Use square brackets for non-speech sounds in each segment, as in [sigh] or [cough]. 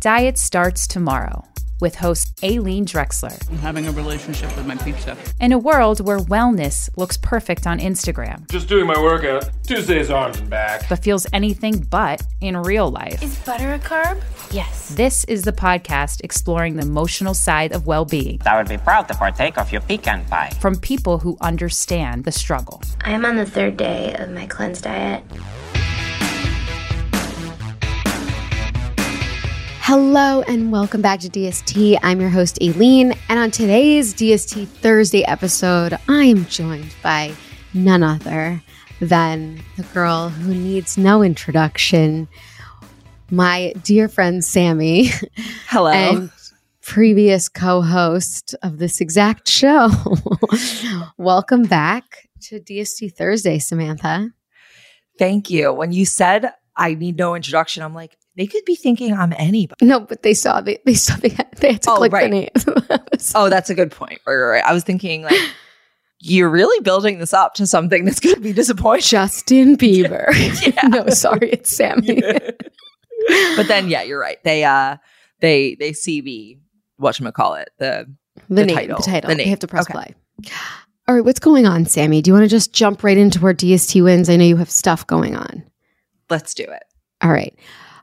Diet Starts Tomorrow with host Aileen Drexler. I'm having a relationship with my pizza. In a world where wellness looks perfect on Instagram, Just doing my workout. Tuesdays arms and back. but feels anything but in real life. Is butter a carb? Yes. This is the podcast exploring the emotional side of well being I would be proud to partake of your pecan pie. from people who understand the struggle. I am on the third day of my cleanse diet. Hello and welcome back to DST. I'm your host, Aileen. And on today's DST Thursday episode, I am joined by none other than the girl who needs no introduction, my dear friend, Sammy. Hello. And previous co host of this exact show. [laughs] welcome back to DST Thursday, Samantha. Thank you. When you said I need no introduction, I'm like, they could be thinking I'm anybody. No, but they saw they, they saw they had, they had to Oh, click right. the name. [laughs] Oh, that's a good point. Right, right, right. I was thinking like you're really building this up to something that's going to be disappointing. Justin [laughs] Bieber. Yeah. [laughs] no, sorry, it's Sammy. but then, yeah, you're right. They uh, they they see the what call it the The, The name, title. the title. The They have to press Okay. play. All right, what's going on, Sammy? Do you want to just jump right into where DST wins? I know you have stuff going on. let's do it. All right.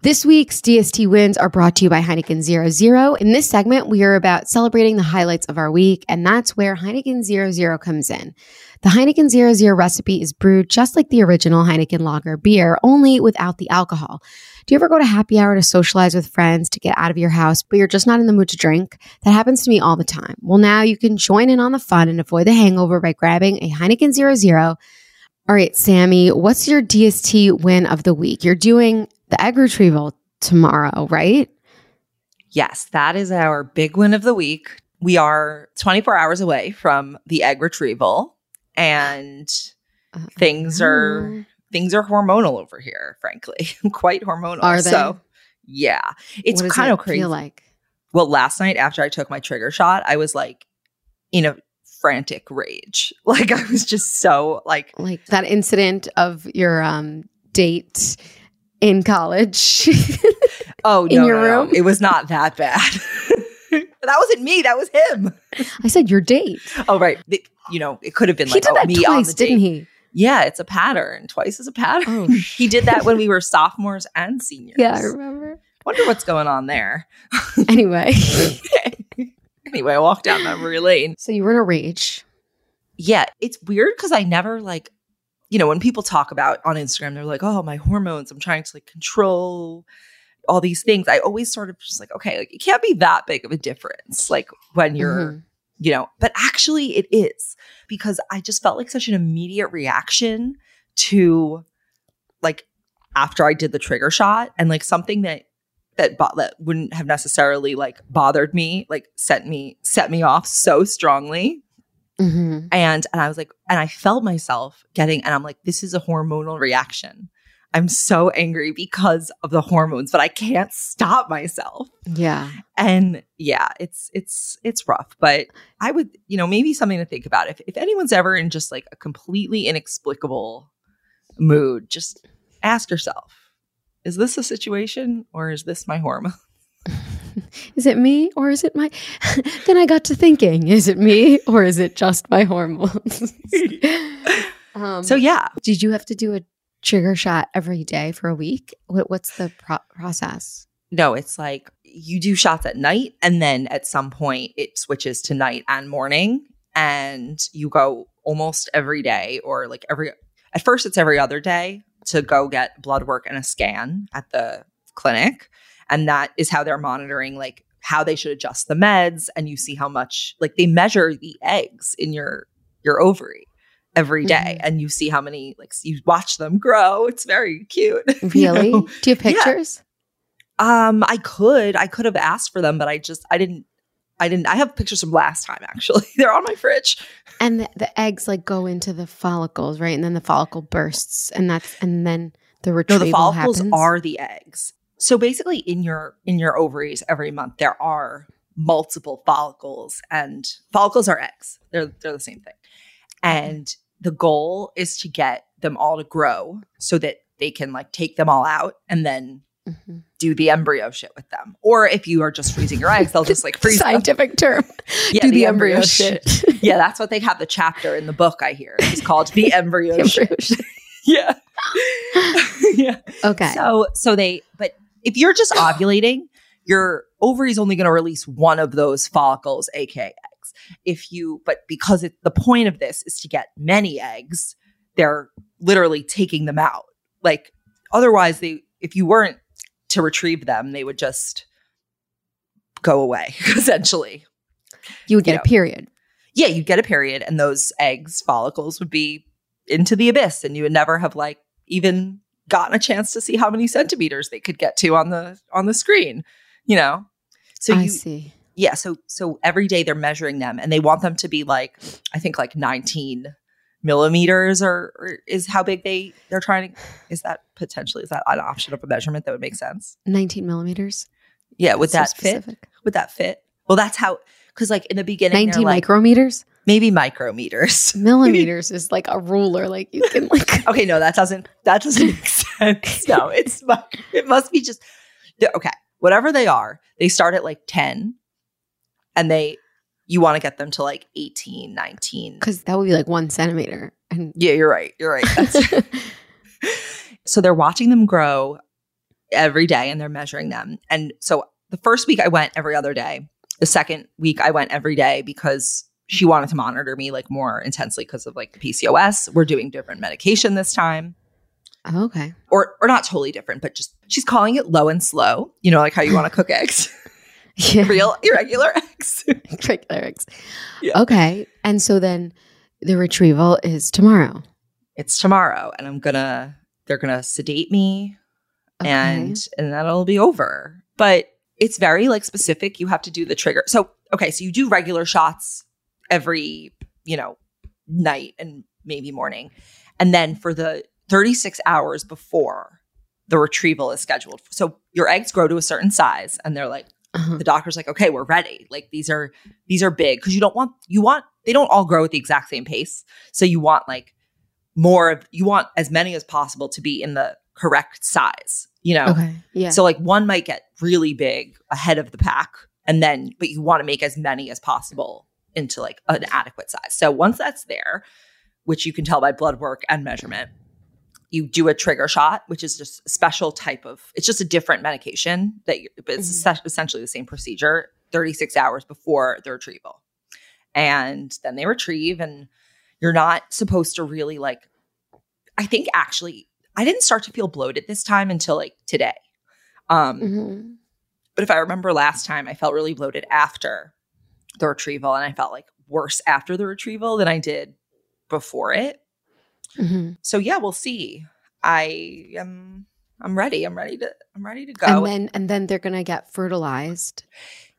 This week's DST wins are brought to you by Heineken Zero Zero. In this segment, we are about celebrating the highlights of our week, and that's where Heineken Zero Zero comes in. The Heineken Zero Zero recipe is brewed just like the original Heineken lager beer, only without the alcohol. Do you ever go to happy hour to socialize with friends to get out of your house, but you're just not in the mood to drink? That happens to me all the time. Well, now you can join in on the fun and avoid the hangover by grabbing a Heineken Zero Zero. All right, Sammy, what's your DST win of the week? You're doing the egg retrieval tomorrow, right? Yes, that is our big win of the week. We are 24 hours away from the egg retrieval, and things are things are hormonal over here. Frankly, [laughs] quite hormonal. Are they? So, yeah, it's kind it of crazy. Feel like well, last night after I took my trigger shot, I was like in a frantic rage. [laughs] Like I was just so like like that incident of your um date in college. [laughs] oh In no, your no, no. room? It was not that bad. [laughs] that wasn't me. That was him. [laughs] I said your date. Oh right. You know, it could have been he like did oh, that me on the date. didn't he? Yeah, it's a pattern. Twice is a pattern. Oh, he did that when we were sophomores and seniors. Yeah, I remember. Wonder what's going on there. Anyway, anyway, I walked down memory lane. so you were in a rage. Yeah, it's weird because I never like, you know, when people talk about on Instagram, they're like, oh, my hormones, I'm trying to like control all these things. I always sort of just like, okay, like it can't be that big of a difference. Like when you're, Mhm. you know, but actually it is because I just felt like such an immediate reaction to like after I did the trigger shot and like something that that bo- that wouldn't have necessarily like bothered me like sent me set me off so strongly Mhm. and and I was like and I felt myself getting and I'm like this is a hormonal reaction. I'm so angry because of the hormones but I can't stop myself. Yeah. And yeah, it's it's it's rough, but I would, you know, maybe something to think about if if anyone's ever in just like a completely inexplicable mood, just ask yourself, is this a situation or is this my hormone? [laughs] Is it me or is it my? [laughs] then I got to thinking: Is it me or is it just my hormones? [laughs] um, So yeah, did you have to do a trigger shot every day for a week? What, what's the pro- process? no, it's like you do shots at night and then at some point it switches to night and morning and you go almost every day or like every at first it's every other day to go get blood work and a scan at the clinic and that is how they're monitoring like how they should adjust the meds and you see how much like they measure the eggs in your your ovary every day, Mhm. and you see how many like you watch them grow. It's very cute. [laughs] you Really? know? Do you have Yeah. pictures? Um, I could, I could have asked for them, but I just, I didn't, I didn't. I have pictures from last time. Actually, [laughs] they're on my fridge. And the, the eggs like go into the follicles, right? And then the follicle bursts, and that's and then the retrieval. No, the follicles happens. are the eggs. So basically, in your in your ovaries every month, there are multiple follicles, and follicles are eggs. They're they're the same thing. And the goal is to get them all to grow so that they can like take them all out and then Mhm. do the embryo shit with them. Or if you are just freezing your eggs, they'll just like [laughs] freeze them. scientific term. [laughs] Yeah, Do the, embryo, shit. [laughs] yeah, that's what they have the chapter in the book. I hear it's called the embryo. The shit. embryo shit. Yeah, yeah. Okay. So so they but if you're just ovulating, your ovary's only going to release one of those follicles, aka eggs. If you but because it, the point of this is to get many eggs, they're literally taking them out. Like otherwise they if you weren't to retrieve them, they would just go away [laughs] essentially. you would get you a period. Yeah, you'd get a period and those eggs follicles would be into the abyss and you would never have like even gotten a chance to see how many centimeters they could get to on the on the screen you know so I you see. yeah so so every day they're measuring them and they want them to be like i think like 19 millimeters or, or is how big they they're trying to is that potentially is that an option of a measurement that would make sense 19 millimeters. yeah would So that fit would that fit well that's how because like in the beginning 19 like micrometers. Maybe micrometers [laughs] Millimeters is like a ruler. Like you can like. [laughs] Okay, no, that doesn't that doesn't make [laughs] sense. No, it's it must be just okay. Whatever they are, they start at like 10 and they you want to get them to like 18, 19. Because that would be like one centimeter. And Yeah, you're right. You're right. That's- so they're watching them grow every day and they're measuring them. And so the first week I went every other day. The second week I went every day because she wanted to monitor me like more intensely because of like the PCOS. We're doing different medication this time. oh, okay. or or not totally different, but just she's calling it low and slow. You know, like how you want to cook eggs, [laughs] Yeah. real irregular eggs. [laughs] Regular eggs. Yeah. Okay. And so then the retrieval is tomorrow. it's tomorrow, and I'm gonna they're gonna sedate me, Okay. and and that'll be over. But it's very like specific. You have to do the trigger. So okay, so you do regular shots every you know night and maybe morning, and then for the 36 hours before the retrieval is scheduled. So your eggs grow to a certain size, and they're like. Uh-huh. the doctor's like okay we're ready like these are these are big because you don't want you want they don't all grow at the exact same pace so you want like more of you want as many as possible to be in the correct size you know Okay. Yeah. so like one might get really big ahead of the pack and then but you want to make as many as possible into like an adequate size so once that's there which you can tell by blood work and measurement you do a trigger shot which is just a special type of it's just a different medication that you, but it's Mhm. essentially the same procedure 36 hours before the retrieval and then they retrieve and you're not supposed to really like i think actually i didn't start to feel bloated this time until like today um Mhm. but if i remember last time i felt really bloated after the retrieval and i felt like worse after the retrieval than i did before it. Mhm. so yeah we'll see. I am i'm ready. I'm ready to i'm ready to go. And then and then they're gonna get fertilized.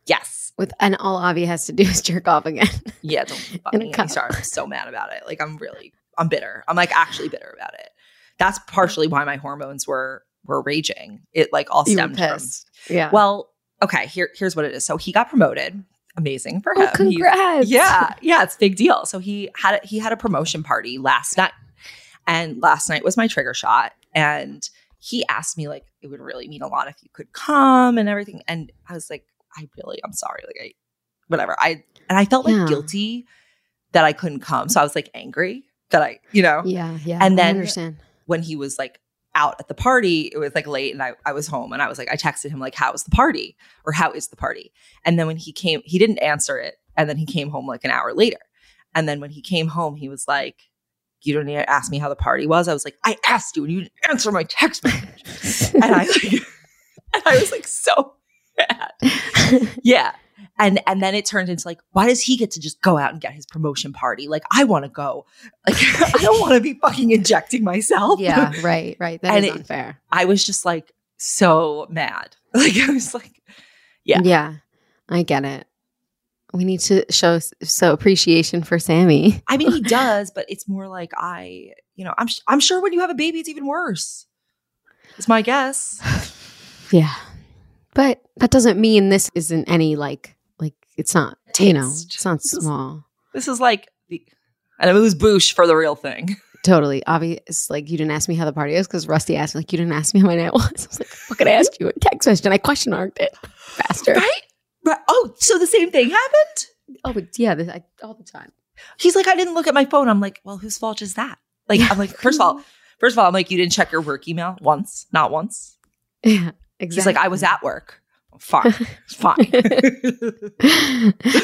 Yes. With and all Avi has to do is jerk off again. yeah don't fucking [laughs] In me. Cup. started. i'm so mad about it. Like i'm really i'm bitter. I'm like actually bitter about it. That's partially why my hormones were were raging. It like all stemmed from. Yeah. well okay here here's what it is. So he got promoted amazing for oh, him oh, He's- congrats. Yeah, yeah, it's a big deal. So he had a, he had a promotion party last night, and last night was my trigger shot. And he asked me like it would really mean a lot if you could come and everything. And I was like, I really, I'm sorry, like I, whatever. I and I felt like Yeah. guilty that I couldn't come. So I was like angry that I, you know, Yeah. Yeah. And I then- understand. when he was like out at the party, it was like late and I, I was home and I was like, I texted him like, how was the party? Or how is the party? And then when he came, he didn't answer it. And then he came home like an hour later. And then when he came home, he was like, you don't need to ask me how the party was. I was like, I asked you and you didn't answer my text message. [laughs] and I like, [laughs] and I was like so [laughs] bad. Yeah. And and then it turned into like, why does he get to just go out and get his promotion party? Like, I want to go. Like, [laughs] I don't want to be fucking injecting myself. Yeah, [laughs] right, right. That And is it- unfair. I was just like so mad. [laughs] Like, I was like, Yeah. Yeah, I get it. We need to show so appreciation for Sammy. I mean, he does, but it's more like I, you know, I'm sh- I'm sure when you have a baby, it's even worse. It's my guess. [sighs] Yeah, but that doesn't mean this isn't any like it's not. You know, it's not This is- small. This is like the, and it was Boosh for the real thing. [laughs] Totally obvious. Like you didn't ask me how the party is because Rusty asked me like you didn't ask me how my night [laughs] was. I was like, I ask you a text question. I question marked it faster. Right? Right. Oh, so the same thing happened? Oh, but yeah, this, I, all the time. He's like, I didn't look at my phone. I'm like, well, whose fault is that? Like, I'm like, first of all, [laughs] first of all, I'm like, you didn't check your work email once, not once. Yeah, exactly. He's like, I was at work. Fine, fine. [laughs]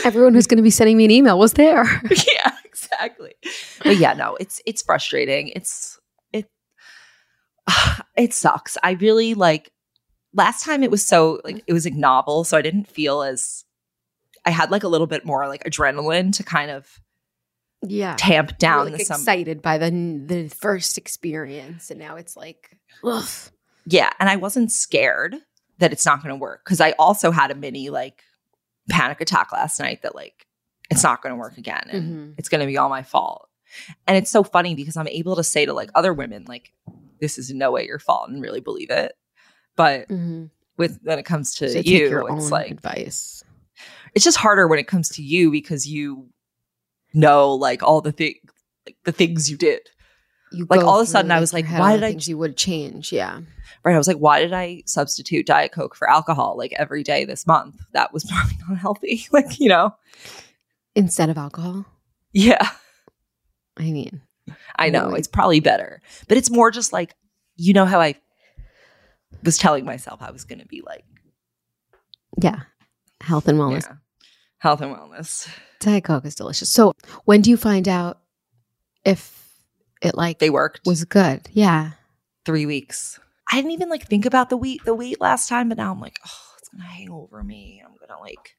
Everyone who's going to be sending me an email was there. [laughs] yeah, exactly. But yeah, no, it's it's frustrating. It's it [sighs] it sucks. I really like last time it was so like it was like novel, so I didn't feel as I had like a little bit more like adrenaline to kind of Yeah, tamp down like excited by the the first experience, and now it's like, ugh. Yeah, and I wasn't scared that it's not going to work because I also had a mini like panic attack last night that like it's not going to work again and Mhm. it's going to be all my fault. And it's so funny because I'm able to say to like other women like this is no way your fault and really believe it. But Mhm. with when it comes to So you, it's like advice. it's just harder when it comes to you because you know like all the thing like the things you did. You Like, all of a through, sudden I was like, why did I things you would change? Yeah, Right. I was like, why did I substitute Diet Coke for alcohol like every day this month? That was [laughs] probably not healthy. [laughs] like, you know? instead of alcohol. Yeah. I mean, I know. Really? It's probably better. But it's more just like, you know how I was telling myself I was gonna be like, yeah, health and wellness. yeah, health and wellness. Diet Coke is delicious. So, when do you find out if it like They worked was good? Yeah, three weeks. I didn't even like think about the weight the weight last time, but now I'm like, oh, it's gonna hang over me. I'm gonna like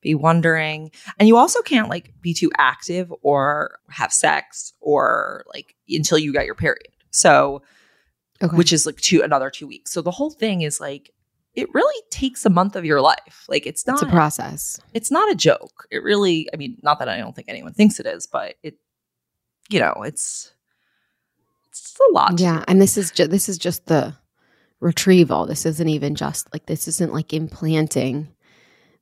be wondering. And you also can't like be too active or have sex or like until you get your period. So okay. which is like two another two weeks. So the whole thing is like it really takes a month of your life. Like it's not it's a process. it's not a joke. It really, I mean, not that I don't think anyone thinks it is, but it, you know, it's it's a lot. Yeah, and this is just this is just the retrieval. This isn't even just like this isn't like implanting.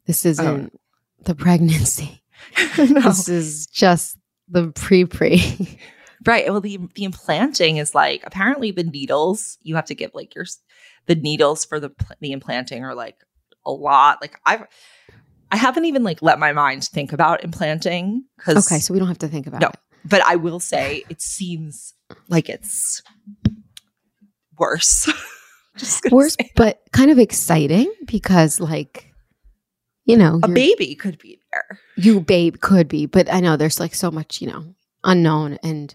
This oh. isn't the pregnancy. [laughs] [laughs] No. This is just the pre pre. Right. Well, the the implanting is like apparently the needles you have to give like your the needles for the the implanting are like a lot. Like I've I haven't even like let my mind think about implanting because okay, so we don't have to think about No. it. But I will say it seems like it's worse. [laughs] Just Worse, but kind of exciting because like you know, a baby could be there. you babe could be, but I know there's like so much, you know, unknown and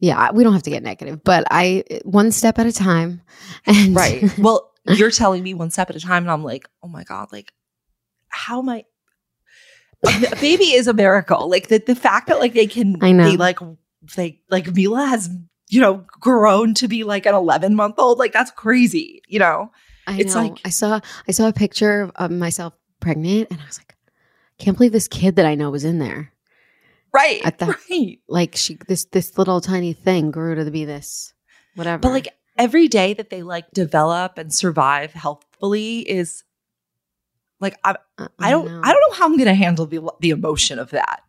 yeah, we don't have to get negative, but I one step at a time. [laughs] And Right. well, you're telling me one step at a time, and I'm like, oh my god, like how am I? A baby is a miracle. Like the the fact that like they can, I know. they like they like Mila has you know grown to be like an 11 month old. Like that's crazy. You know. I It's know. like- I saw I saw a picture of, of myself pregnant and I was like, can't believe this kid that I know was in there. Right. At the- [laughs] right. Like she this this little tiny thing grew to be this whatever. But like every day that they like develop and survive healthfully is like I Uh, I don't know. I don't know how I'm gonna handle the the emotion of that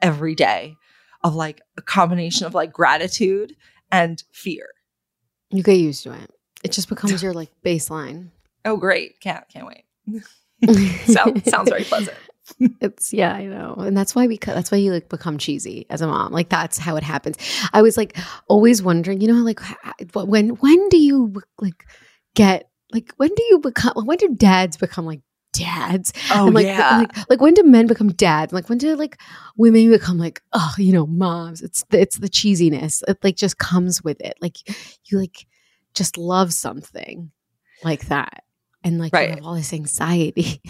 every day of like a combination of like gratitude and fear. You get used to it. It just becomes your like baseline. Oh great. Can't can't wait. [laughs] [laughs] Sound, sounds very pleasant. [laughs] It's yeah, I know, and that's why we that's why you like become cheesy as a mom. Like that's how it happens. I was like always wondering, you know, like when when do you like get like when do you become when do dads become like dads? Oh and like, yeah. like like when do men become dads? Like when do like women become like oh you know moms? It's the, it's the cheesiness. It like just comes with it. Like you like just love something like that. and like Right. you have all this anxiety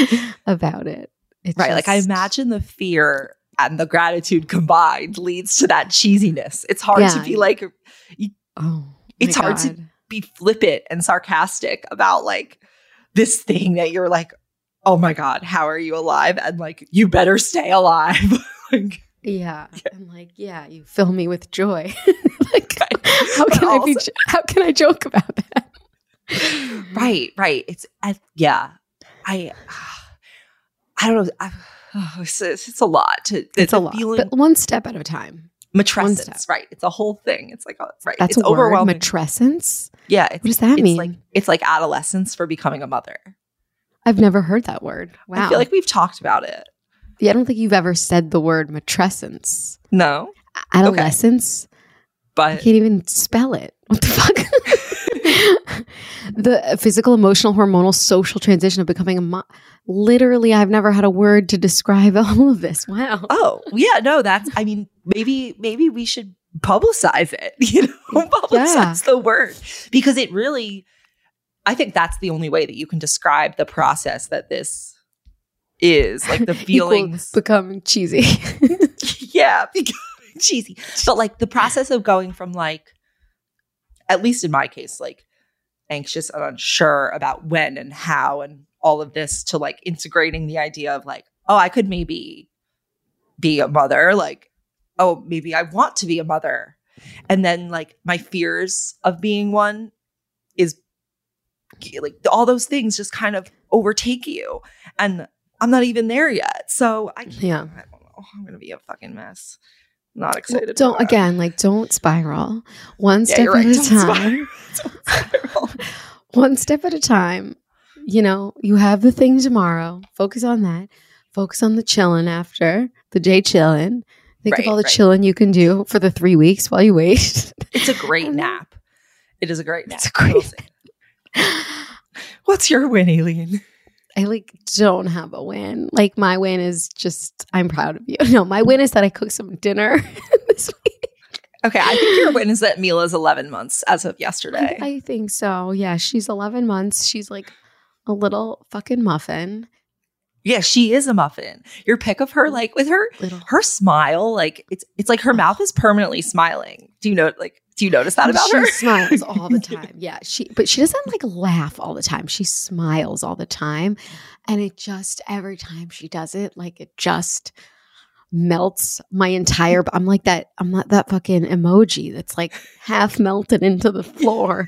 [laughs] about it. It right. Like I imagine the fear and the gratitude combined leads to that cheesiness. It's hard to Yeah. be like Oh, It's hard to- be flippant and sarcastic about like this thing that you're like, oh my God, how are you alive? And like, you better stay alive. [laughs] like, Yeah. And like, yeah, you fill me with joy. [laughs] like, how But can I be? also- How can I joke about that? right, right. It's, I, yeah. I, [sighs] I don't know. I, [sighs] oh, it's, it's a lot to, It's a lot, Feeling, but one step at a time. Matrescence, right? It's a whole thing. It's like, oh, a, right. That's it's a word. overwhelming. Matrescence. yeah. It's, What does that it's mean? like, it's like adolescence for becoming a mother. I've never heard that word. Wow. I feel like we've talked about it. yeah, I don't think you've ever said the word matrescence. No, Adolescence. I but can't even spell it. What the fuck? [laughs] the physical, emotional, hormonal, social transition of becoming a mom. Literally, I've never had a word to describe [laughs] all of this. Wow. Oh, yeah, no, that's I mean, maybe maybe we should publicize it, [laughs] you know, publicize Yeah. the word because it really I think that's the only way that you can describe the process that this is, like the [laughs] feelings. become cheesy. yeah, becoming cheesy. But like the process of going from like at least in my case, like anxious and unsure about when and how and all of this to like integrating the idea of like, oh, I could maybe be a mother, like, oh, maybe I want to be a mother. And then like my fears of being one is like all those things just kind of overtake you. And I'm not even there yet. So I can't, Yeah. I don't know. I'm gonna be a fucking mess. Not Well, excited. for don't again, like don't spiral. One Yeah, step at right. a Don't time. [laughs] Don't spiral. [laughs] One step at a time. You know, you have the thing tomorrow. Focus on that. Focus on the chilling after the day chilling. Think Right, of all the right. chilling you can do for the three weeks while you wait. It's a great [laughs] nap. It is a great nap. It's a great I. [laughs] What's your win, Aileen? I like don't have a win. Like my win is just I'm proud of you. [laughs] No, my win is that I cooked some dinner this week. Okay, I think your win is that Mila's 11 months as of yesterday. I think so. Yeah, she's 11 months. She's like a little fucking muffin. yeah, she is a muffin. Your pic of her, like with her Little. her smile, like it's it's like her mouth is permanently smiling. Do you know like do you notice that about she her? She smiles all the [laughs] time. Yeah, she but she doesn't like laugh all the time. She smiles all the time, and it just every time she does it, like it just melts my entire. I'm like that. I'm not that fucking emoji that's like half melted into the floor.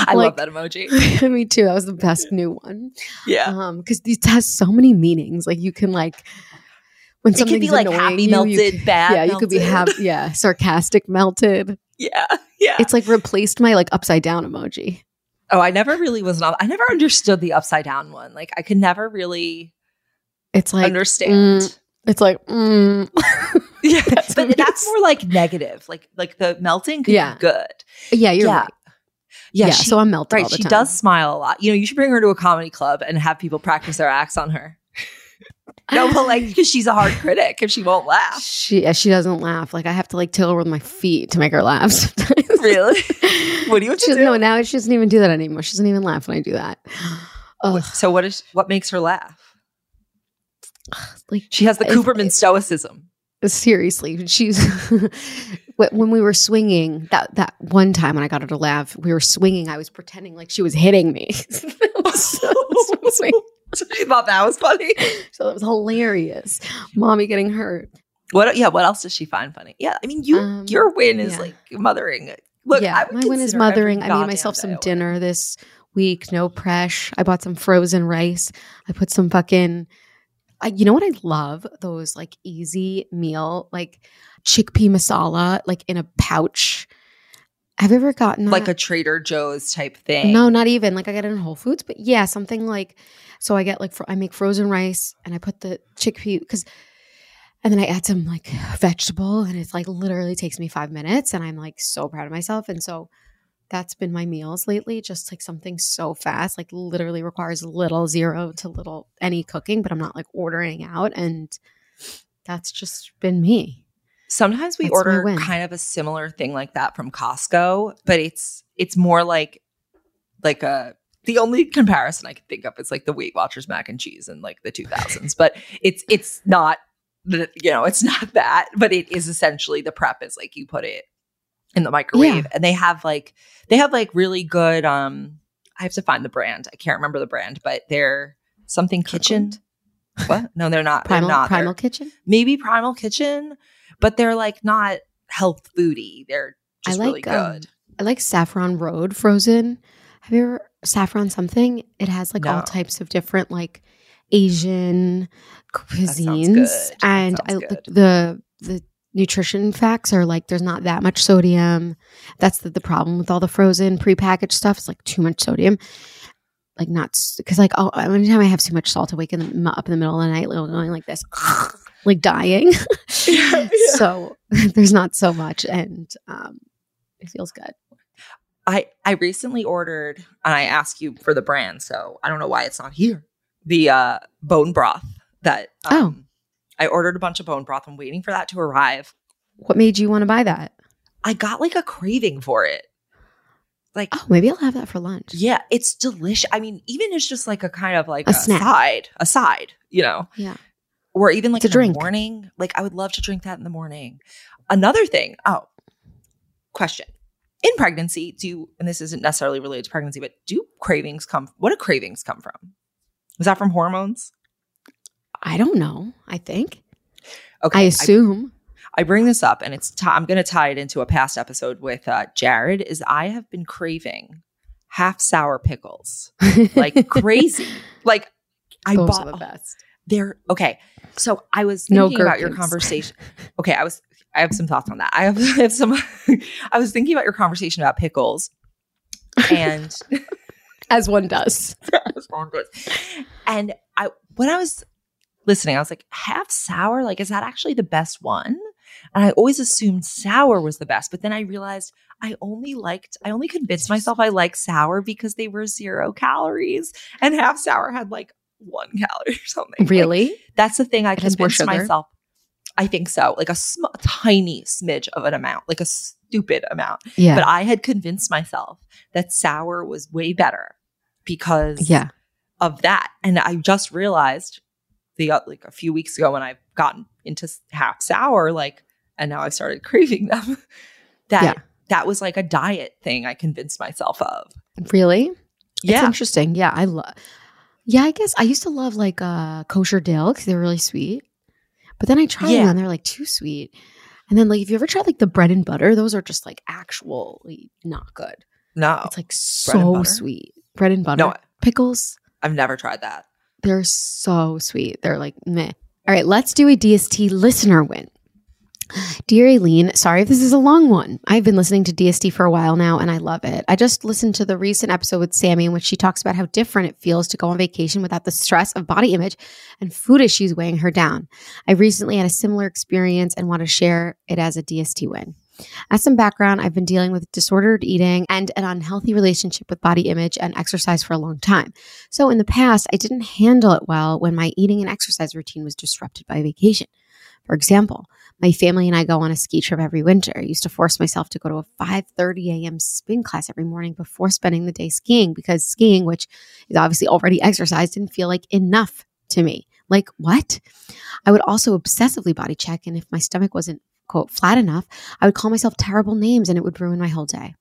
I like- love that emoji. [laughs] Me too. That was the best new one. Yeah. Um, because this has so many meanings. Like you can like when It could be something's like annoying happy you, melted, you bad. yeah, you could be melted. happy. Yeah, sarcastic melted. Yeah. Yeah. It's like replaced my like upside down emoji. oh, I never really was not I never understood the upside down one. Like I could never really It's like understand. mm, it's like mm. [laughs] Yeah, That's but that's more like negative. Like like the melting could Yeah. be good. yeah, you're yeah. right. Yeah, Yeah, she, so I'm melted right. all the She time. does smile a lot. You know, you should bring her to a comedy club and have people practice their acts on her. [laughs] No, but like because she's a hard critic if she won't laugh. She she doesn't laugh. Like I have to like tilt her with my feet to make her laugh. [laughs] Sometimes. Really? What do you want She do? No, now she doesn't even do that anymore. She doesn't even laugh when I do that. Ugh, So what is what makes her laugh? [sighs] like She has the Kuperman stoicism. seriously she's [laughs] when we were swinging that that one time when i got her to laugh we were swinging i was pretending like she was hitting me [laughs] was so [laughs] sweet. she thought that was funny. so that was hilarious mommy getting hurt What? Yeah. What else does she find funny? Yeah. I mean, you Um, your win is yeah. like mothering. Look, yeah my win is mothering i made myself some day a win. dinner this week no press i bought some frozen rice i put some fucking I, you know what i love those like easy meal like chickpea masala like in a pouch have you ever gotten that? like a Trader Joe's type thing. No, not even. Like I get it in Whole Foods, but yeah, something like so I get like fro- I make frozen rice and I put the chickpea because and then I add some like vegetable and it's like literally takes me 5 minutes and I'm like so proud of myself and so that's been my meals lately just like something so fast like literally requires little zero to little any cooking but I'm not like ordering out and that's just been me. Sometimes we That's order kind of a similar thing like that from Costco, but it's it's more like like a the only comparison I can think of is like the Weight Watchers mac and cheese in like the 2000s, but it's it's not the you know it's not that, but it is essentially the prep is like you put it in the microwave, Yeah. and they have like they have like really good. um I have to find the brand. I can't remember the brand, but they're something kitchen. What? No, they're not. Primal they're not. Primal They're- Kitchen. maybe Primal Kitchen, but they're like not health foody. They're I just like really um, good. I like Saffron Road frozen. Have you ever saffron something? It has like all types of different like Asian cuisines, and I good. the the nutrition facts are like there's not that much sodium. That's the, the problem with all the frozen prepackaged stuff. It's like too much sodium. Like not because like oh anytime I have too much salt, I wake in the, up in the middle of the night, little going like this, [laughs] like dying. [laughs] So [laughs] there's not so much, and um, it feels good. I I recently ordered, and I asked you for the brand, so I don't know why it's not here. The uh, bone broth that Oh. I ordered a bunch of bone broth. I'm waiting for that to arrive. What made you want to buy that? I got like a craving for it. Like, Oh, maybe I'll have that for lunch. yeah, it's delicious. I mean, even it's just like a kind of like A a, snack. side, a side, you know, Yeah. or even like It's a in drink. the morning. Like, I would love to drink that in the morning. Another thing. Oh, question. In pregnancy, do and this isn't necessarily related to pregnancy, but do cravings come? What do cravings come from? Is that from hormones? I don't know. I think. Okay, I assume. I bring this up, and it's ti I'm going to tie it into a past episode with uh, Jared. Is I have been craving half sour pickles [laughs] like crazy. Like I Those bought the best. they're okay. So I was No thinking about your conversation. Okay, I was I have some thoughts on that. I have, [laughs] I have some [laughs] I was thinking about your conversation about pickles and As one does. and I when I was listening, I was like, half sour, like is that actually the best one? And I always assumed sour was the best, but then I realized I only liked I only convinced myself I liked sour because they were zero calories and half sour had like one [laughs] calorie or something. Like, Really? That's the thing I It convinced myself. I think so, like a sm- tiny smidge of an amount, like a stupid amount. Yeah. But I had convinced myself that sour was way better because yeah. of that, and I just realized the uh, like a few weeks ago when I've gotten into half sour, like, and now I've started [laughs] craving them. that Yeah. that was like a diet thing I convinced myself of. Really? It's Yeah, interesting. Yeah. I love. Yeah, I guess I used to love like uh, kosher dill because they're really sweet. But then I tried Yeah. them and they're like too sweet. And then like if you ever tried like the bread and butter, those are just like actually not good. no, It's like so butter? sweet. Bread and butter. No. Pickles. I've never tried that. They're so sweet. They're like meh. All right, let's do a DST listener win. Dear Aileen, sorry if this is a long one. I've been listening to DST for a while now and I love it. I just listened to the recent episode with Sammy in which she talks about how different it feels to go on vacation without the stress of body image and food issues weighing her down. I recently had a similar experience and want to share it as a DST win. As some background, I've been dealing with disordered eating and an unhealthy relationship with body image and exercise for a long time. So in the past, I didn't handle it well when my eating and exercise routine was disrupted by vacation. For example, my family and I go on a ski trip every winter. I used to force myself to go to a 5:30 a.m. spin class every morning before spending the day skiing because skiing, which is obviously already exercise, didn't feel like enough to me. Like what? I would also obsessively body check, and if my stomach wasn't quote flat enough, I would call myself terrible names, and it would ruin my whole day.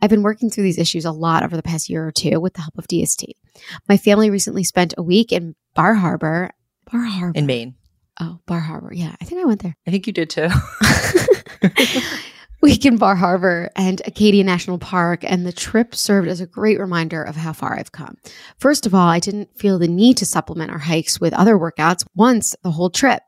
I've been working through these issues a lot over the past year or two with the help of DST. My family recently spent a week in Bar Harbor. Bar Harbor. In Maine, oh, Bar Harbor. Yeah, I think I went there. I think you did too. [laughs] week in Bar Harbor and Acadia National Park, and the trip served as a great reminder of how far I've come. First of all, I didn't feel the need to supplement our hikes with other workouts once the whole trip.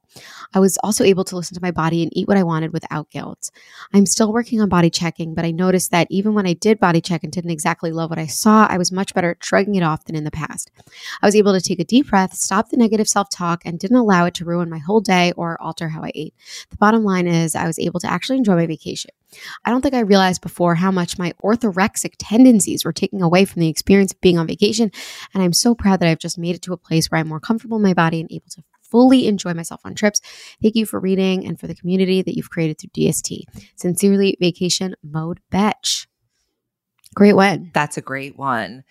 I was also able to listen to my body and eat what I wanted without guilt. I'm still working on body checking, but I noticed that even when I did body check and didn't exactly love what I saw, I was much better at shrugging it off than in the past. I was able to take a deep breath, stop the negative self talk, and didn't allow it to ruin my whole day or alter how I ate. The bottom line is, I was able to actually enjoy my vacation. I don't think I realized before how much my orthorexic tendencies were taking away from the experience of being on vacation. And I'm so proud that I've just made it to a place where I'm more comfortable in my body and able to fully enjoy myself on trips. Thank you for reading and for the community that you've created through DST. Sincerely, Vacation Mode Betch. Great one. That's a great one.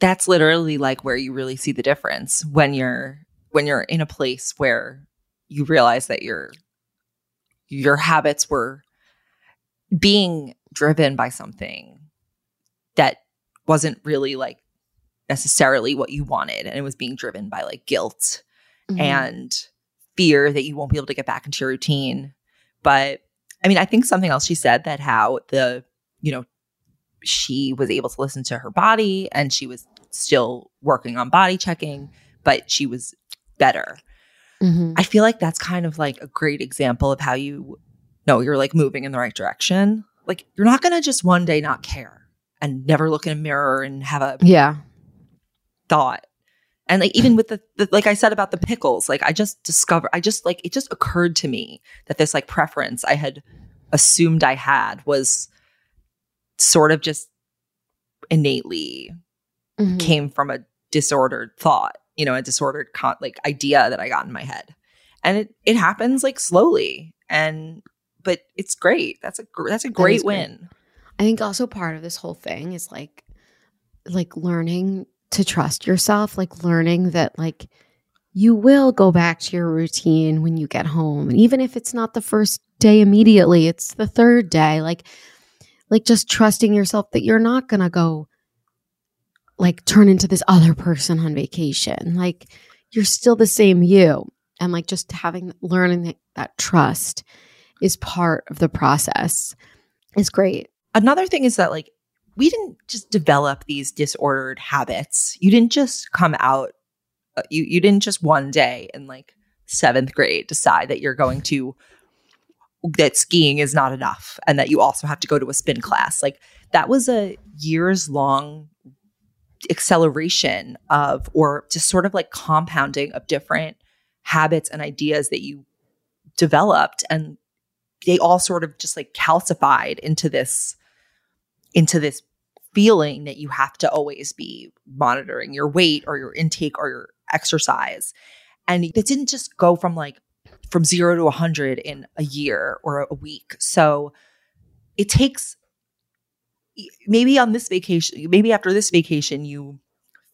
that's literally like where you really see the difference when you're when you're in a place where you realize that your your habits were being driven by something that wasn't really like necessarily what you wanted and it was being driven by like guilt Mhm. and fear that you won't be able to get back into your routine but i mean i think something else she said that how the you know she was able to listen to her body and she was still working on body checking but she was better Mhm. I feel like that's kind of like a great example of how you know you're like moving in the right direction. Like you're not going to just one day not care and never look in a mirror and have a yeah. thought. And like even [clears throat] with the, the like I said about the pickles, like I just discovered I just like it just occurred to me that this like preference I had assumed I had was sort of just innately Mhm. came from a disordered thought, you know, a disordered con- like idea that I got in my head. And it it happens like slowly and but it's great. That's a gr- that's a great great. win. I think also part of this whole thing is like like learning to trust yourself, like learning that like you will go back to your routine when you get home. And even if it's not the first day immediately, it's the third day. Like like just trusting yourself that you're not going to go like turn into this other person on vacation. Like you're still the same you. And like just having learning that, that trust is part of the process is great. Another thing is that like we didn't just develop these disordered habits. You didn't just come out uh, you you didn't just one day in like 7th grade decide that you're going to that skiing is not enough and that you also have to go to a spin class. Like that was a years long acceleration of or just sort of like compounding of different habits and ideas that you developed and they all sort of just like calcified into this into this feeling that you have to always be monitoring your weight or your intake or your exercise. And it didn't just go from like from 0 to 100 in a year or a week. So it takes maybe on this vacation maybe after this vacation you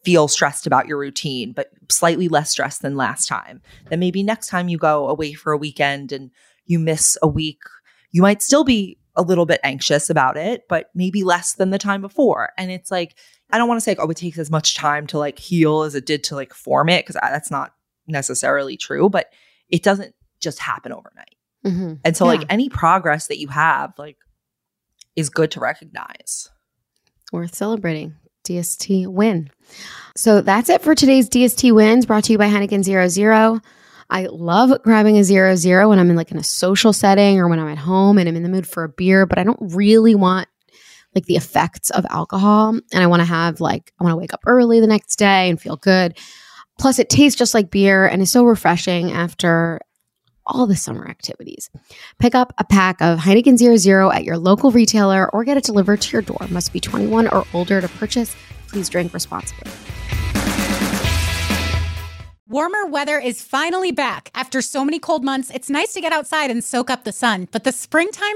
feel stressed about your routine but slightly less stressed than last time. Then maybe next time you go away for a weekend and you miss a week you might still be a little bit anxious about it but maybe less than the time before and it's like i don't want to say like, oh it takes as much time to like heal as it did to like form it because that's not necessarily true but it doesn't just happen overnight Mm-hmm. and so Yeah. like any progress that you have like is good to recognize worth celebrating. DST win. So that's it for today's DST wins brought to you by Heineken Zero Zero. I love grabbing a zero zero when I'm in like in a social setting or when I'm at home and I'm in the mood for a beer, but I don't really want like the effects of alcohol. And I want to have like, I want to wake up early the next day and feel good. Plus, it tastes just like beer and is so refreshing after all the summer activities. Pick up a pack of Heineken 00 at your local retailer or get it delivered to your door. Must be 21 or older to purchase. Please drink responsibly. Warmer weather is finally back. After so many cold months, it's nice to get outside and soak up the sun, but the springtime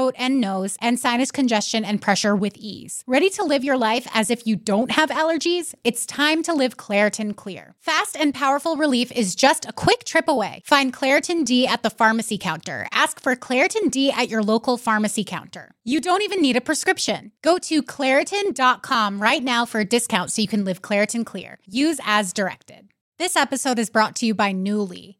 throat and nose, and sinus congestion and pressure with ease. Ready to live your life as if you don't have allergies? It's time to live Claritin Clear. Fast and powerful relief is just a quick trip away. Find Claritin D at the pharmacy counter. Ask for Claritin D at your local pharmacy counter. You don't even need a prescription. Go to Claritin.com right now for a discount so you can live Claritin Clear. Use as directed. This episode is brought to you by Nuuly.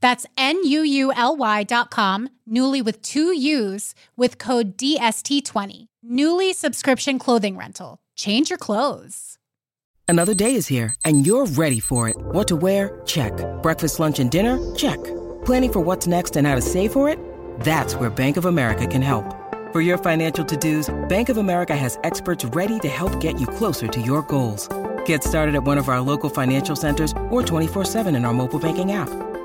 That's N-U-U-L-Y dot com, Nuuly with two U's with code DST20. Nuuly subscription clothing rental. Change your clothes. Another day is here and you're ready for it. What to wear? Check. Breakfast, lunch, and dinner? Check. Planning for what's next and how to save for it? That's where Bank of America can help. For your financial to-dos, Bank of America has experts ready to help get you closer to your goals. Get started at one of our local financial centers or 24-7 in our mobile banking app.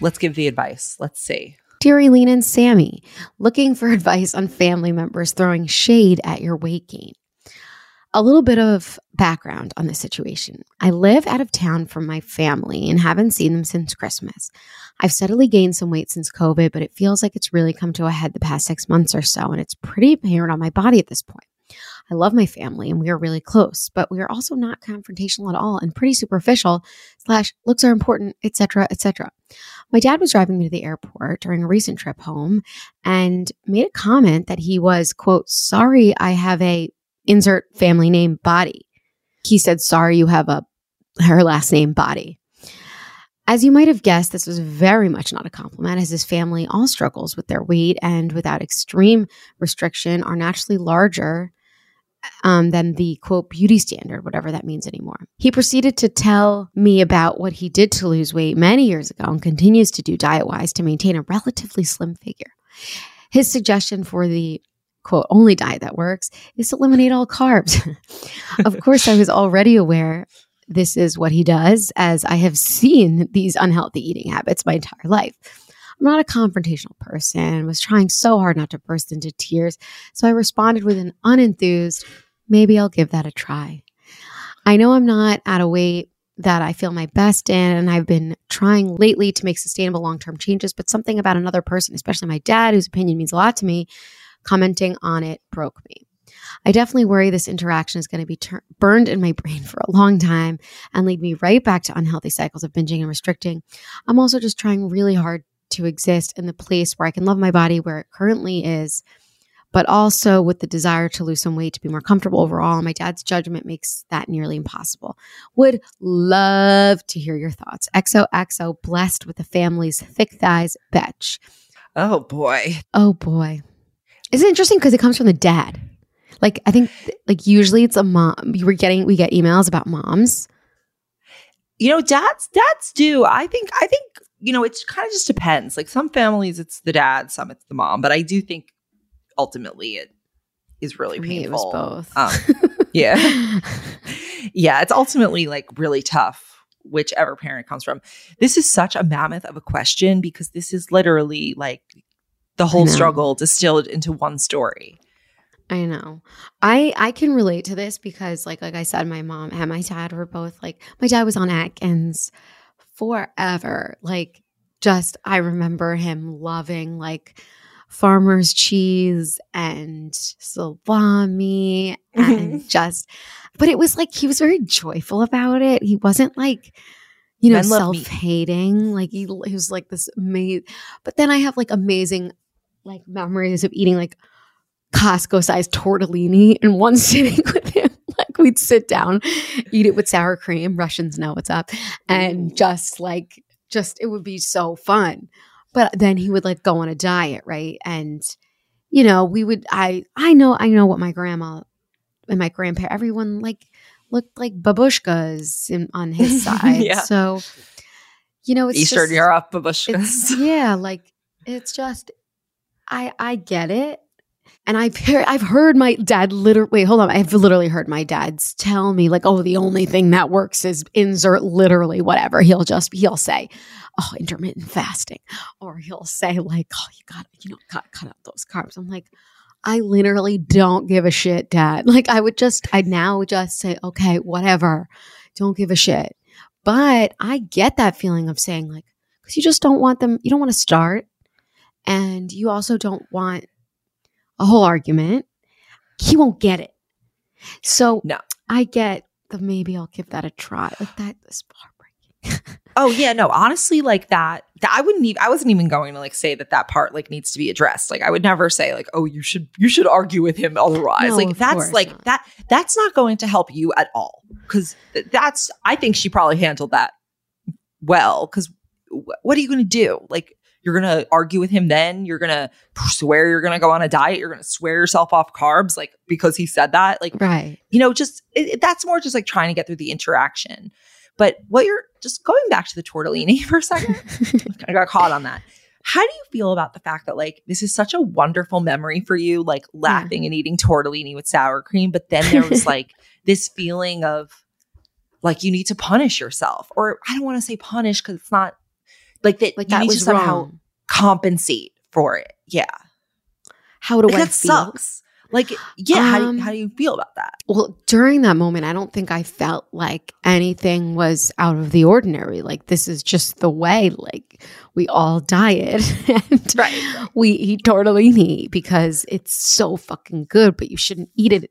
Let's give the advice. Let's see. Dear Eileen and Sammy, looking for [laughs] advice on family members throwing shade at your weight gain. A little bit of background on this situation. I live out of town from my family and haven't seen them since Christmas. I've steadily gained some weight since COVID, but it feels like it's really come to a head the past six months or so, and it's pretty apparent on my body at this point. I love my family and we are really close, but we are also not confrontational at all and pretty superficial. Slash, looks are important, etc., etc. My dad was driving me to the airport during a recent trip home and made a comment that he was, quote, sorry I have a insert family name body. He said, sorry you have a her last name body. As you might have guessed, this was very much not a compliment, as his family all struggles with their weight and without extreme restriction are naturally larger um, than the quote beauty standard, whatever that means anymore. He proceeded to tell me about what he did to lose weight many years ago and continues to do diet wise to maintain a relatively slim figure. His suggestion for the quote only diet that works is to eliminate all carbs. [laughs] of course, I was already aware this is what he does, as I have seen these unhealthy eating habits my entire life. I'm not a confrontational person, was trying so hard not to burst into tears. So I responded with an unenthused, maybe I'll give that a try. I know I'm not at a weight that I feel my best in, and I've been trying lately to make sustainable long term changes, but something about another person, especially my dad, whose opinion means a lot to me, commenting on it broke me. I definitely worry this interaction is going to be ter- burned in my brain for a long time and lead me right back to unhealthy cycles of binging and restricting. I'm also just trying really hard to exist in the place where I can love my body where it currently is, but also with the desire to lose some weight to be more comfortable overall. My dad's judgment makes that nearly impossible. Would love to hear your thoughts. XOXO, blessed with a family's thick thighs, betch. Oh boy. Oh boy. Is it interesting because it comes from the dad? Like I think like usually it's a mom. We're getting we get emails about moms. You know, dads dads do. I think I think you know it kind of just depends. Like some families it's the dad, some it's the mom. But I do think ultimately it is really For painful. me, it was both. Um, [laughs] yeah, yeah. It's ultimately like really tough, whichever parent comes from. This is such a mammoth of a question because this is literally like the whole struggle distilled into one story. I know. I I can relate to this because like like I said, my mom and my dad were both like my dad was on Atkins forever. Like just I remember him loving like farmer's cheese and salami and [laughs] just but it was like he was very joyful about it. He wasn't like you know meat. self-hating like he, he was like this amazing but then I have like amazing like memories of eating like Costco sized tortellini in one [laughs] sitting with him. Like we'd sit down, eat it with sour cream. Russians know what's up. And just like, just it would be so fun. But then he would like go on a diet, right? And, you know, we would, I, I know, I know what my grandma and my grandpa, everyone like looked like babushkas in, on his [laughs] side. Yeah. So, you know, it's Eastern just- Europe, babushkas. yeah, like it's just I I get it. And I've heard I've heard my dad literally wait, hold on. I've literally heard my dad's tell me like, oh, the only thing that works is insert literally whatever. He'll just he'll say, Oh, intermittent fasting. Or he'll say, like, oh, you got you know, cut cut out those carbs. I'm like, I literally don't give a shit, dad. [laughs] Like I would just I now just say, okay, whatever. Don't give a shit. But I get that feeling of saying like, because you just don't want them, you don't want to start. And you also don't want a whole argument. He won't get it. So No. I get the maybe I'll give that a try. Like that is heartbreaking. [laughs] Oh yeah, no, honestly, like that, that I wouldn't even I wasn't even going to like say that that part like needs to be addressed. Like I would never say like, oh, you should you should argue with him otherwise. No, like that's like not. that that's not going to help you at all because that's I think she probably handled that well because what are you going to do? Like you're going to argue with him then? You're going to swear you're going to go on a diet? You're going to swear yourself off carbs like because he said that? Like right. you know, just it, it- that's more just like trying to get through the interaction. But what you're just going back to the tortellini [laughs] for a second, [laughs] I got caught on that. How do you feel about the fact that like this is such a wonderful memory for you, like laughing and eating tortellini with sour cream, but then there was [laughs] like this feeling of like you need to punish yourself, or I don't want to say punish because it's not like that. Like you that need was to somehow wrong. compensate for it. Yeah, How do like, I that feel? sucks. Like, yeah, how, do Um, you, how do you feel about that? Well, during that moment, I don't think I felt like anything was out of the ordinary. Like this is just the way. Like we all diet [laughs] and Right. we eat tortellini because it's so fucking good, but you shouldn't eat it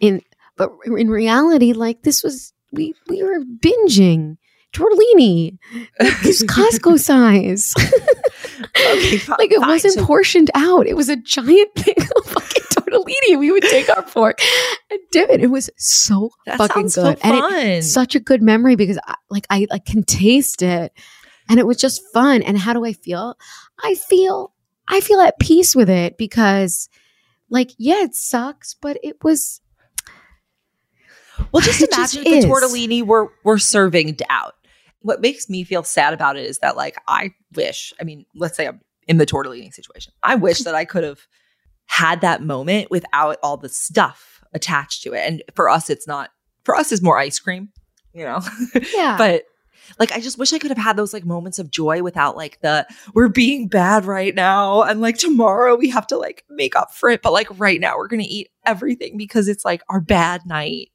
in. But in reality, like this was we we were binging tortellini. Like, It's [laughs] Costco size. [laughs] Okay, like it fine. wasn't So- portioned out. It was a giant [laughs] thing of fucking tortellini. We would take our fork and dip it. It was so That fucking sounds so good. and it's such a good memory because I, like I like can taste it and it was just fun. And how do I feel? I feel I feel at peace with it because like yeah, it sucks, but it was Well, just It just imagine if is. the tortellini were were serving out. What makes me feel sad about it is that like I wish, I mean, let's say I'm in the tortellini situation. I wish that I could have had that moment without all the stuff attached to it. And for us it's not for us is more ice cream, you know. [laughs] yeah. but like I just wish I could have had those like moments of joy without like the we're being bad right now and like tomorrow we have to like make up for it but like right now we're going to eat everything because it's like our bad night.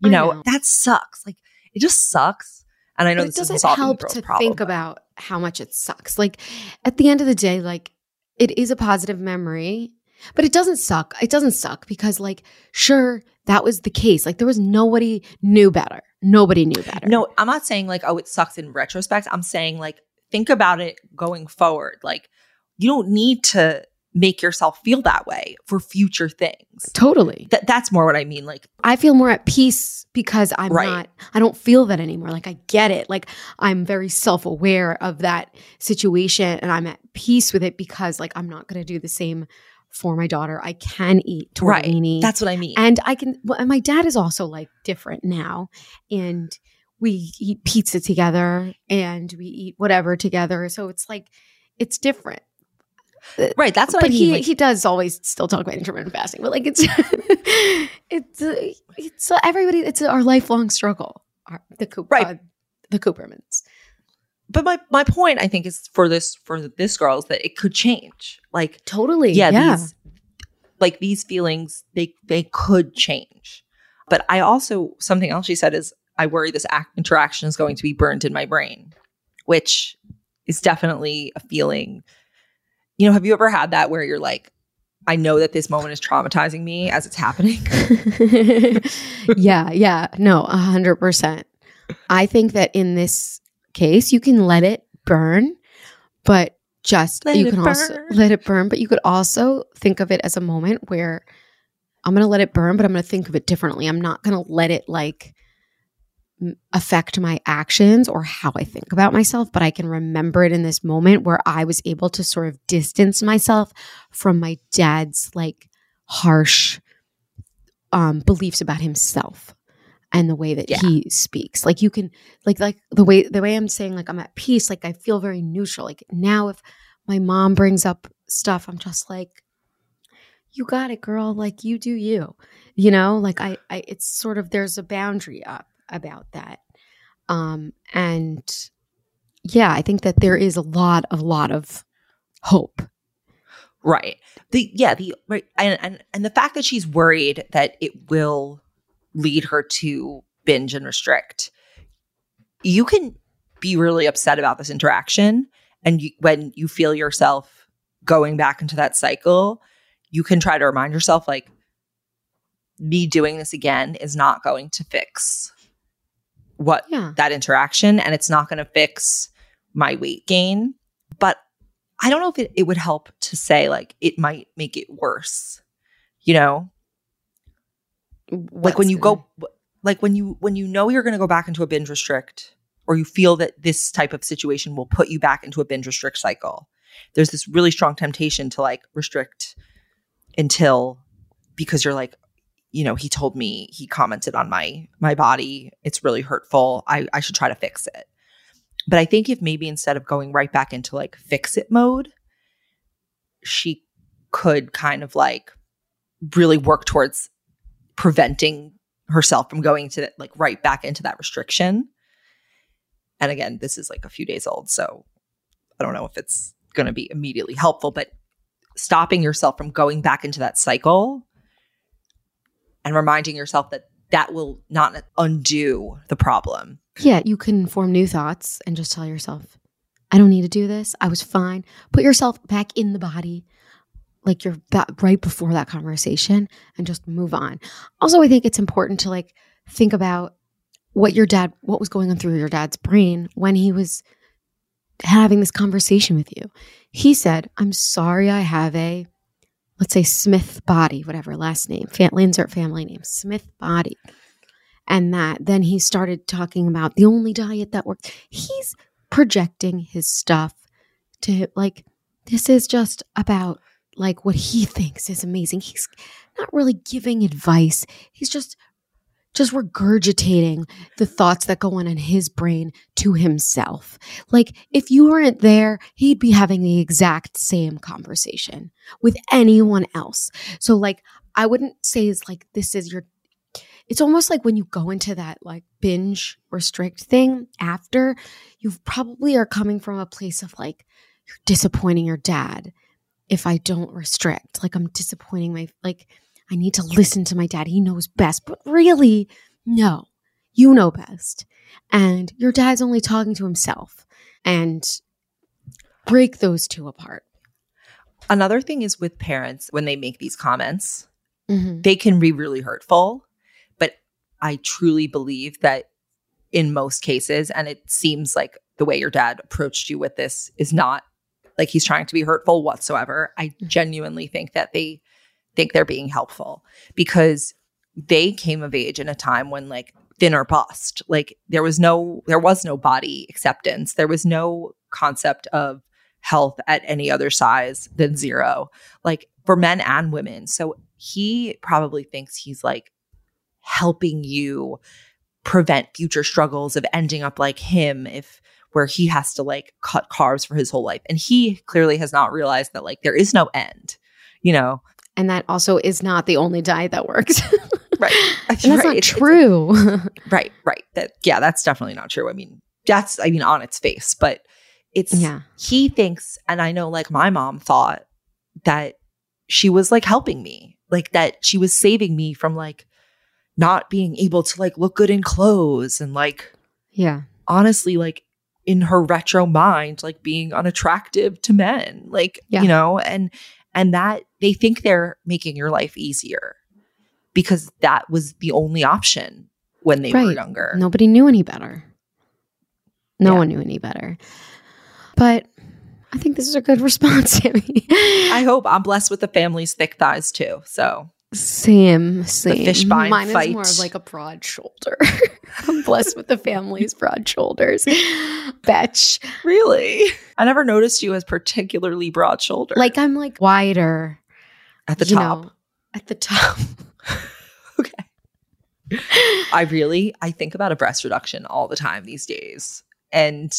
You know, know. that sucks. Like it just sucks. And I know but it this doesn't help to problem. think about how much it sucks. Like at the end of the day, like it is a positive memory, but it doesn't suck. It doesn't suck because like sure that was the case. Like there was nobody knew better. Nobody knew better. No, I'm not saying like, oh, it sucks in retrospect. I'm saying like, think about it going forward. Like, you don't need to make yourself feel that way for future things. Totally. That that's more what I mean. Like I feel more at peace because I'm Right. not I don't feel that anymore. Like I get it. Like I'm very self-aware of that situation and I'm at peace with it because like I'm not going to do the same for my daughter. I can eat Right. tortellini. That's what I mean. And I can well, and my dad is also like different now and we eat pizza together and we eat whatever together. So it's like it's different. Right. That's what but I mean. he like- he does always still talk about intermittent fasting, but like it's [laughs] it's uh, it's uh, everybody. It's our lifelong struggle. Our, the Coop, Right. uh, the Kupermans. but my my point, I think, is for this for this girl is that it could change. Like Totally. yeah, Yeah. these like these feelings they they could change. But I also something else she said is I worry this act, interaction is going to be burned in my brain, which is definitely a feeling. You know, have you ever had that where you're like, I know that this moment is traumatizing me as it's happening? [laughs] yeah. Yeah. No. A hundred percent. I think that in this case, you can let it burn, but just Let you can also let it burn. But you could also think of it as a moment where I'm going to let it burn, but I'm going to think of it differently. I'm not going to let it like affect my actions or how I think about myself, but I can remember it in this moment where I was able to sort of distance myself from my dad's like harsh um beliefs about himself and the way that Yeah. he speaks. Like you can like like the way the way I'm saying like I'm at peace, like I feel very neutral. Like now if my mom brings up stuff, I'm just like you got it, girl. Like you do you. You know, like I I it's sort of there's a boundary up about that. Um and yeah, I think that there is a lot a lot of hope. Right. The yeah, the right and, and and the fact that she's worried that it will lead her to binge and restrict. You can be really upset about this interaction and you, when you feel yourself going back into that cycle, you can try to remind yourself like me doing this again is not going to fix what Yeah. that interaction and it's not going to fix my weight gain. But I don't know if it, it would help to say like it might make it worse. You know? like when you go like when you when you know you're going to go back into a binge restrict or you feel that this type of situation will put you back into a binge restrict cycle. There's this really strong temptation to like restrict until because you're like you know he told me he commented on my my body. It's really hurtful. I i should try to fix it. But i think if maybe instead of going right back into like fix it mode she could kind of like really work towards preventing herself from going to like right back into that restriction. And again this is like a few days old so i don't know if it's going to be immediately helpful but stopping yourself from going back into that cycle and reminding yourself that that will not undo the problem. Yeah, you can form new thoughts and just tell yourself, I don't need to do this. I was fine. Put yourself back in the body, like you're that right before that conversation, and just move on. Also, I think it's important to like think about what your dad, what was going on through your dad's brain when he was having this conversation with you. He said, I'm sorry I have a, let's say, Smith body, whatever last name, insert family name, Smith body. And that then he started talking about the only diet that works. He's projecting his stuff to like, this is just about like what he [laughs] thinks is amazing. He's not really giving advice. He's just just regurgitating the thoughts that go on in his brain to himself. Like if you weren't there, he'd be having the exact same conversation with anyone else. So like I wouldn't say it's like this is your it's almost like when you go into that like binge restrict thing after you probably are coming from a place of like you're disappointing your dad if I don't restrict. Like I'm disappointing my like I need to listen to my dad. He knows best. But really, no. You know best. And your dad's only talking to himself. And break those two apart. Another thing is with parents when they make these comments, Mhm. they can be really hurtful. But I truly believe that in most cases, and it seems like the way your dad approached you with this is not like he's trying to be hurtful whatsoever. I genuinely think that they think they're being helpful because they came of age in a time when like thin or bust. Like there was no there was no body acceptance. There was no concept of health at any other size than zero. Like for men and women. So he probably thinks he's like helping you prevent future struggles of ending up like him if where he has to like cut carbs for his whole life. And he clearly has not realized that like there is no end, you know. And that also is not the only diet that works. [laughs] right. [laughs] and that's right. not true. [laughs] right, right. That yeah, that's definitely not true. I mean, that's I mean on its face, but it's Yeah. he thinks and I know like my mom thought that she was like helping me. Like that she was saving me from like not being able to like look good in clothes and like yeah. honestly like in her retro mind like being unattractive to men like Yeah. you know and and that they think they're making your life easier because that was the only option when they were younger Nobody knew any better. No Yeah. one knew any better. But I think this is a good [laughs] response, Sammy. i hope i'm blessed with the family's thick thighs too so Same, same. Fishbein Mine fight. is more of like a broad shoulder. [laughs] I'm blessed with the family's broad shoulders. Betch. really i never noticed you as particularly broad shouldered Like I'm like wider at the you top know, at the top. [laughs] Okay. I really i think about a breast reduction all the time these days and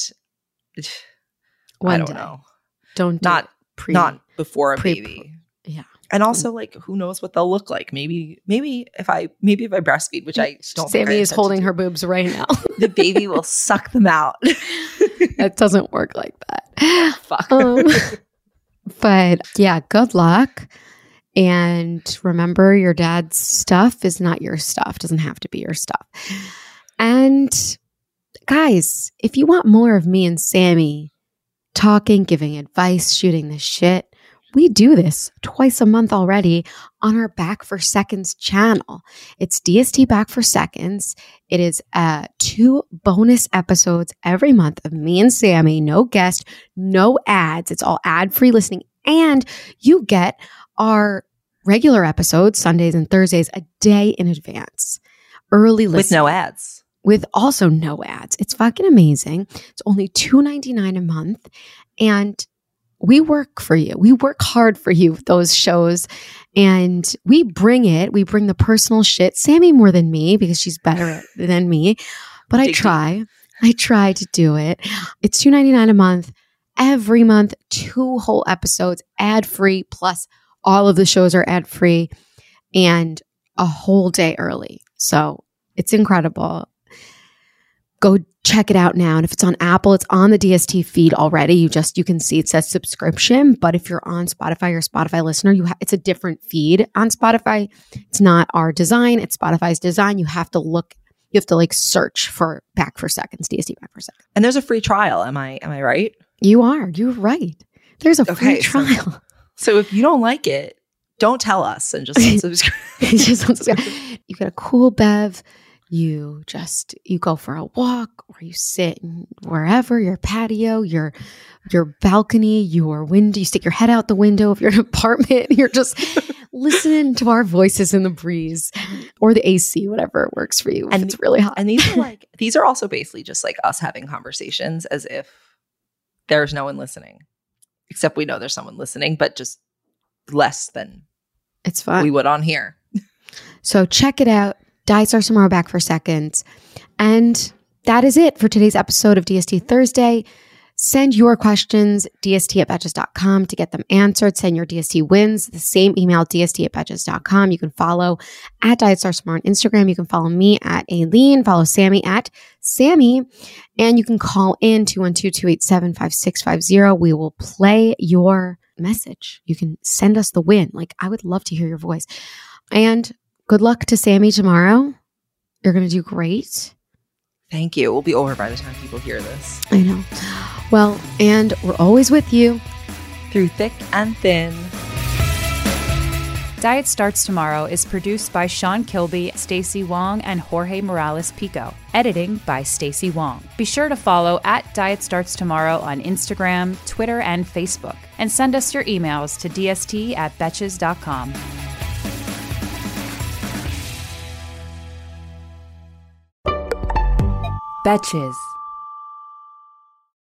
[sighs] One i don't day. know Don't do not pre- not before a pre- baby Yeah. and also like who knows what they'll look like maybe maybe if i maybe if i breastfeed which i don't Sammy is holding her boobs right now. [laughs] the baby will [laughs] suck them out that doesn't work like that. fuck Um, but yeah, good luck. And remember, your dad's stuff is not your stuff, doesn't have to be your stuff. And guys, if you want more of me and Sammy talking, giving advice, shooting the shit, we do this twice a month already on our Back for Seconds channel. It's DST Back for Seconds. It is uh, two bonus episodes every month of me and Sammy, no guest, no ads. It's all ad free listening. And you get our regular episodes, Sundays and Thursdays, a day in advance. Early listening with no ads with also no ads. It's fucking amazing. It's only two ninety nine a month, and we work for you. We work hard for you with those shows, and we bring it. We bring the personal shit. Sammy more than me because she's better [laughs] than me, but I try. I try to do it. It's two ninety nine a month. Every month, two whole episodes, ad free. Plus, all of the shows are ad free, and a whole day early. So it's incredible go check it out now. And if it's on Apple, it's on the DST feed already. You just you can see it says subscription. But if you're on Spotify or Spotify listener, you ha- it's a different feed on Spotify. It's not our design; it's Spotify's design. You have to look. You have to like search for back for seconds, DST back for seconds. and there's a free trial am i am i right You are. You're right. There's a free Okay, so- trial. so [laughs] if you don't like it don't tell us and just [laughs] unsubscribe [laughs] just you get a cool bev. You just you go for a walk or you sit wherever your patio, your your balcony, your window. You stick your head out the window of your [laughs] apartment. You're just listening to our voices in the breeze or the AC, whatever works for you. And- it's really hot. And these are like these are also basically just like us having conversations as if there's no one listening. Except we know there's someone listening, but just less than it's fun. we would on here. So check it out. Diet Starts Tomorrow back for seconds. And that is it for today's episode of DST Thursday. Send your questions, dst at betches.com to get them answered. Send your DST wins, the same email, dst at betches.com. You can follow at Diet Starts Tomorrow on Instagram. You can follow me at Aileen, follow Sammy at Sammy, and you can call in 212-287-5650. We will play your message. You can send us the win. Like, I would love to hear your voice. And good luck to Sammy tomorrow. You're going to do great. Thank you. We'll be over by the time people hear this. I know. Well, and we're always with you. Through thick and thin. Diet Starts Tomorrow is produced by Sean Kilby, Stacy Wong, and Jorge Morales Pico. Editing by Stacy Wong. Be sure to follow at Diet Starts Tomorrow on Instagram, Twitter, and Facebook. And send us your emails to dst at betches.com. Betches.